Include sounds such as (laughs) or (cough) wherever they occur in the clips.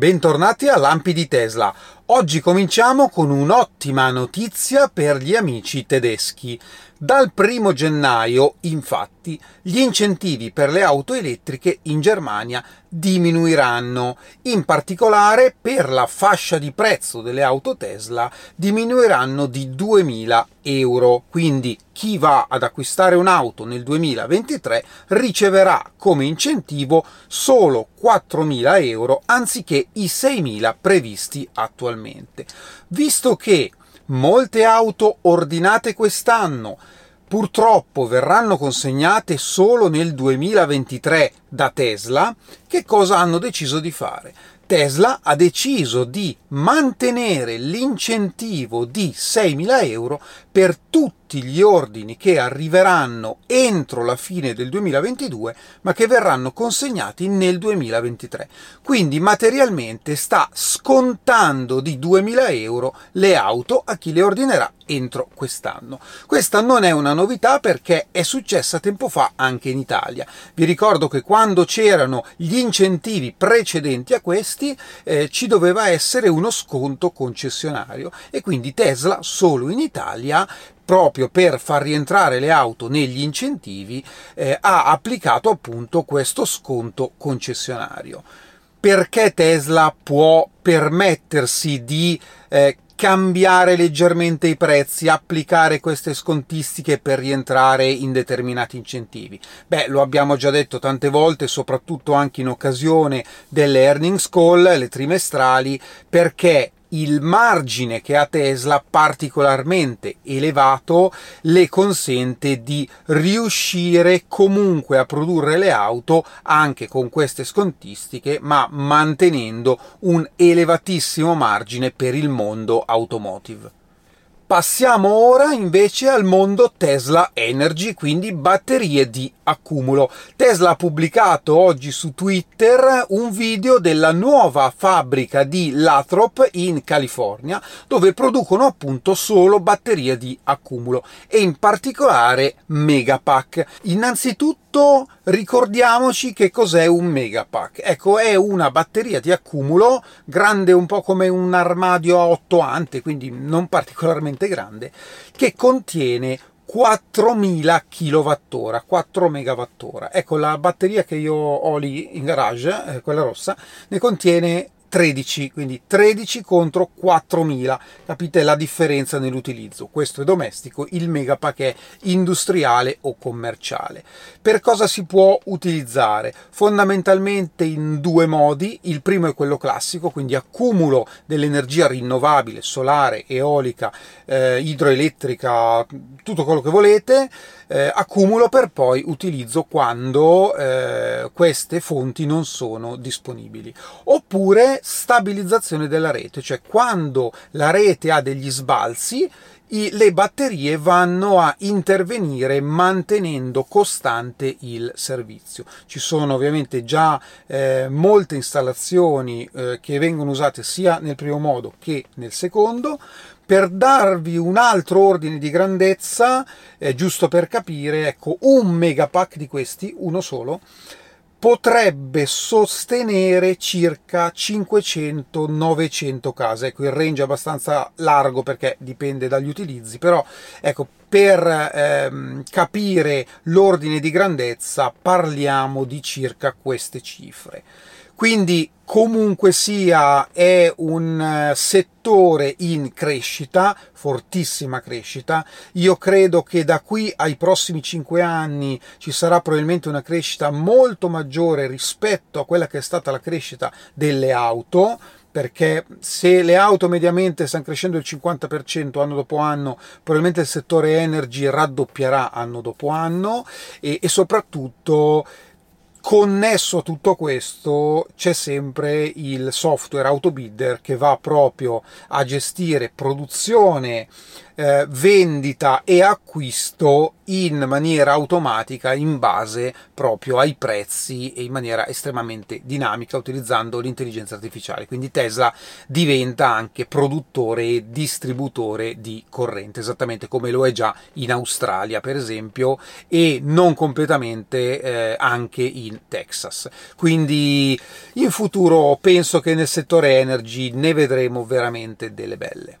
Bentornati a Lampi di Tesla. Oggi cominciamo con un'ottima notizia per gli amici tedeschi. Dal primo gennaio, infatti, gli incentivi per le auto elettriche in Germania diminuiranno. In particolare per la fascia di prezzo delle auto Tesla diminuiranno di 2000 euro. Quindi chi va ad acquistare un'auto nel 2023 riceverà come incentivo solo 4.000 euro anziché i 6.000 previsti attualmente. Visto che molte auto ordinate quest'anno purtroppo verranno consegnate solo nel 2023 da Tesla, che cosa hanno deciso di fare? Tesla ha deciso di mantenere l'incentivo di 6.000 euro per tutti gli ordini che arriveranno entro la fine del 2022 ma che verranno consegnati nel 2023. Quindi materialmente sta scontando di 2.000 euro le auto a chi le ordinerà entro quest'anno. Questa non è una novità perché è successa tempo fa anche in Italia. Vi ricordo che quando c'erano gli incentivi precedenti a questi eh, ci doveva essere uno sconto concessionario e quindi Tesla solo in Italia proprio per far rientrare le auto negli incentivi eh, ha applicato appunto questo sconto concessionario. Perché Tesla può permettersi di eh, cambiare leggermente i prezzi, applicare queste scontistiche per rientrare in determinati incentivi. Beh, lo abbiamo già detto tante volte, soprattutto anche in occasione delle earnings call, le trimestrali, perché il margine che ha Tesla particolarmente elevato le consente di riuscire comunque a produrre le auto anche con queste scontistiche ma mantenendo un elevatissimo margine per il mondo automotive. Passiamo ora invece al mondo Tesla Energy, quindi batterie di accumulo. Tesla ha pubblicato oggi su Twitter un video della nuova fabbrica di Lathrop in California, dove producono appunto solo batterie di accumulo e in particolare Megapack. Innanzitutto ricordiamoci che cos'è un Megapack. Ecco, è una batteria di accumulo grande un po' come un armadio a 8 ante, quindi non particolarmente grande, che contiene 4000 kWh, 4 MWh. Ecco, la batteria che io ho lì in garage, eh, quella rossa, ne contiene 13, quindi 13 contro 4000. Capite la differenza nell'utilizzo? Questo è domestico, il megapack è industriale o commerciale. Per cosa si può utilizzare? Fondamentalmente in due modi. Il primo è quello classico, quindi accumulo dell'energia rinnovabile, solare, eolica, eh, idroelettrica, tutto quello che volete eh, accumulo per poi utilizzo quando eh, queste fonti non sono disponibili. Oppure stabilizzazione della rete, cioè quando la rete ha degli sbalzi, le batterie vanno a intervenire mantenendo costante il servizio. Ci sono ovviamente già eh, molte installazioni eh, che vengono usate sia nel primo modo che nel secondo, per darvi un altro ordine di grandezza, eh, giusto per capire, ecco, un megapack di questi, uno solo, potrebbe sostenere circa 500-900 case. Ecco, il range è abbastanza largo perché dipende dagli utilizzi, però ecco, per ehm, capire l'ordine di grandezza parliamo di circa queste cifre. Quindi comunque sia è un eh, settore in crescita, fortissima crescita. Io credo che da qui ai prossimi cinque anni ci sarà probabilmente una crescita molto maggiore rispetto a quella che è stata la crescita delle auto perché se le auto mediamente stanno crescendo il 50% anno dopo anno, probabilmente il settore energy raddoppierà anno dopo anno e, e soprattutto Connesso a tutto questo c'è sempre il software Autobidder che va proprio a gestire produzione eh, vendita e acquisto in maniera automatica in base proprio ai prezzi e in maniera estremamente dinamica utilizzando l'intelligenza artificiale. Quindi Tesla diventa anche produttore e distributore di corrente, esattamente come lo è già in Australia, per esempio, e non completamente eh, anche in Texas. Quindi in futuro penso che nel settore energy ne vedremo veramente delle belle.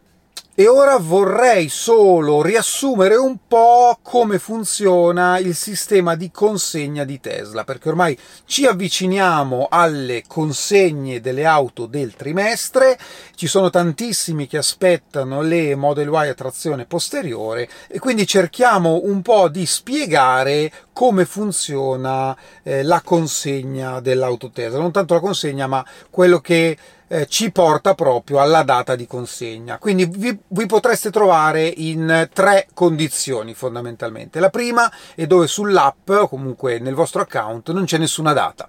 E ora vorrei solo riassumere un po' come funziona il sistema di consegna di Tesla, perché ormai ci avviciniamo alle consegne delle auto del trimestre, ci sono tantissimi che aspettano le Model Y a trazione posteriore e quindi cerchiamo un po' di spiegare come funziona eh, la consegna dell'auto Tesla, non tanto la consegna, ma quello che eh, ci porta proprio alla data di consegna. Quindi vi, vi, potreste trovare in tre condizioni fondamentalmente. La prima è dove sull'app o comunque nel vostro account non c'è nessuna data.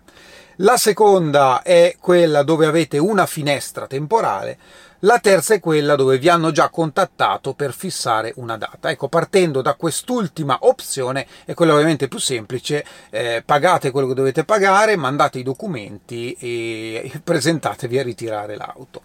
La seconda è quella dove avete una finestra temporale la terza è quella dove vi hanno già contattato per fissare una data. Ecco, partendo da quest'ultima opzione, è quella ovviamente più semplice, eh, pagate quello che dovete pagare, mandate i documenti e (laughs) presentatevi a ritirare l'auto.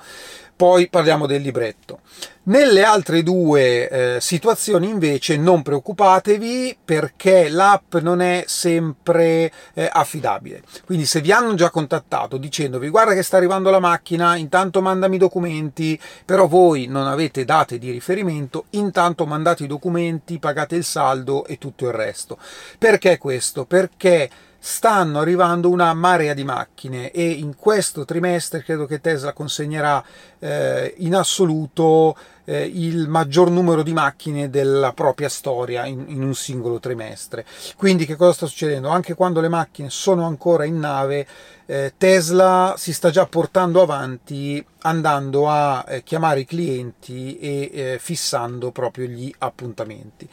Poi parliamo del libretto. Nelle altre due eh, situazioni invece non preoccupatevi perché l'app non è sempre eh, affidabile. Quindi se vi hanno già contattato dicendovi guarda che sta arrivando la macchina, intanto mandami i documenti, però voi non avete date di riferimento, intanto mandate i documenti, pagate il saldo e tutto il resto. Perché questo? Perché stanno arrivando una marea di macchine e in questo trimestre credo che Tesla consegnerà eh, in assoluto eh, il maggior numero di macchine della propria storia in, in, un singolo trimestre. Quindi che cosa sta succedendo? Anche quando le macchine sono ancora in nave, eh, Tesla si sta già portando avanti andando a eh, chiamare i clienti e eh, fissando proprio gli appuntamenti.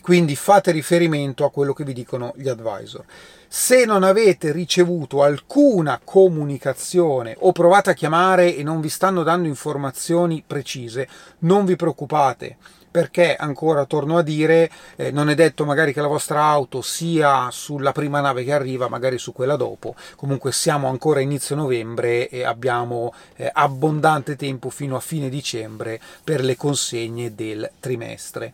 Quindi fate riferimento a quello che vi dicono gli advisor. Se non avete ricevuto alcuna comunicazione o provate a chiamare e non vi stanno dando informazioni precise, non vi preoccupate perché ancora torno a dire eh, non è detto magari che la vostra auto sia sulla prima nave che arriva magari su quella dopo. Comunque siamo ancora a inizio novembre e abbiamo eh, abbondante tempo fino a fine dicembre per le consegne del trimestre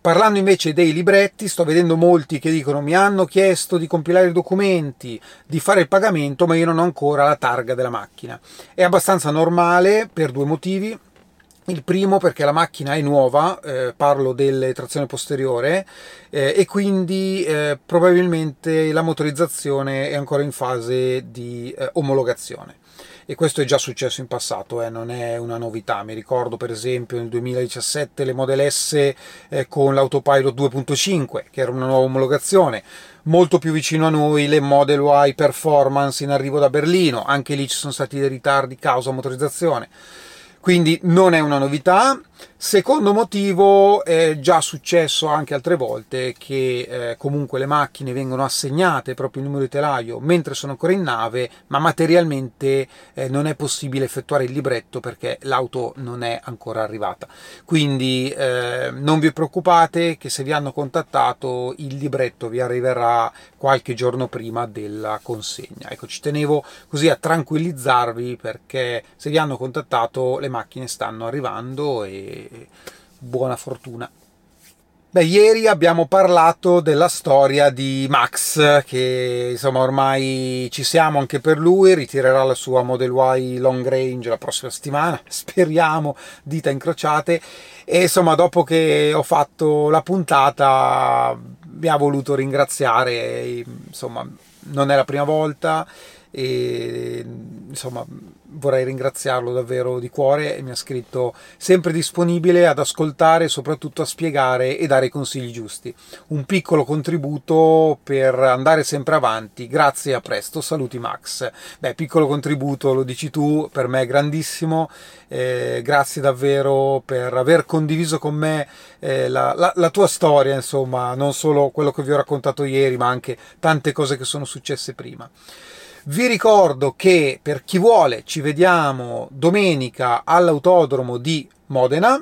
Parlando invece dei libretti, sto vedendo molti che dicono mi hanno chiesto di compilare i documenti, di fare il pagamento, ma io non ho ancora la targa della macchina. È abbastanza normale per due motivi. Il primo perché la macchina è nuova, eh, parlo delle trazione posteriore, eh, e quindi eh, probabilmente la motorizzazione è ancora in fase di eh, omologazione e questo è già successo in passato, eh, non è una novità. Mi ricordo per esempio nel 2017 le Model S eh, con l'autopilot 2.5, che era una nuova omologazione. Molto più vicino a noi le Model Y Performance in arrivo da Berlino, anche lì ci sono stati dei ritardi causa motorizzazione. Quindi non è una novità. Secondo motivo, è già successo anche altre volte che eh, comunque le macchine vengono assegnate proprio il numero di telaio mentre sono ancora in nave, ma materialmente eh, non è possibile effettuare il libretto perché l'auto non è ancora arrivata. Quindi eh, non vi preoccupate che se vi hanno contattato il libretto vi arriverà qualche giorno prima della consegna. Ecco, ci tenevo così a tranquillizzarvi perché se vi hanno contattato le macchine stanno arrivando buona fortuna. Beh, ieri abbiamo parlato della storia di Max, che insomma ormai ci siamo anche per lui, ritirerà la sua Model Y Long Range la prossima settimana, (laughs) speriamo, dita incrociate. E insomma, dopo che ho fatto la puntata, mi ha voluto ringraziare, insomma, non è la prima volta e insomma vorrei ringraziarlo davvero di cuore e mi ha scritto sempre disponibile ad ascoltare e soprattutto a spiegare e dare i consigli giusti. Un piccolo contributo per andare sempre avanti. Grazie a presto. Saluti Max. Beh, piccolo contributo, lo dici tu, per me è grandissimo. Eh, grazie davvero per aver condiviso con me eh, la, la, la tua storia, insomma, non solo quello che vi ho raccontato ieri, ma anche tante cose che sono successe prima. Vi ricordo che per chi vuole ci vediamo domenica all'autodromo di Modena.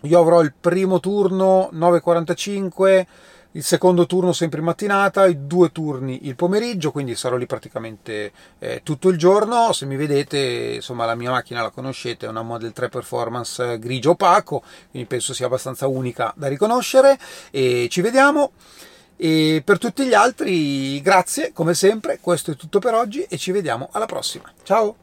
io avrò il primo turno 9.45 il secondo turno sempre in mattinata, i due turni il pomeriggio, quindi sarò lì praticamente eh, tutto il giorno. Se mi vedete, insomma, la mia macchina la conoscete, è una Model 3 Performance grigio opaco, quindi penso sia abbastanza unica da riconoscere. E ci vediamo. E per tutti gli altri, grazie come sempre, questo è tutto per oggi e ci vediamo alla prossima. Ciao!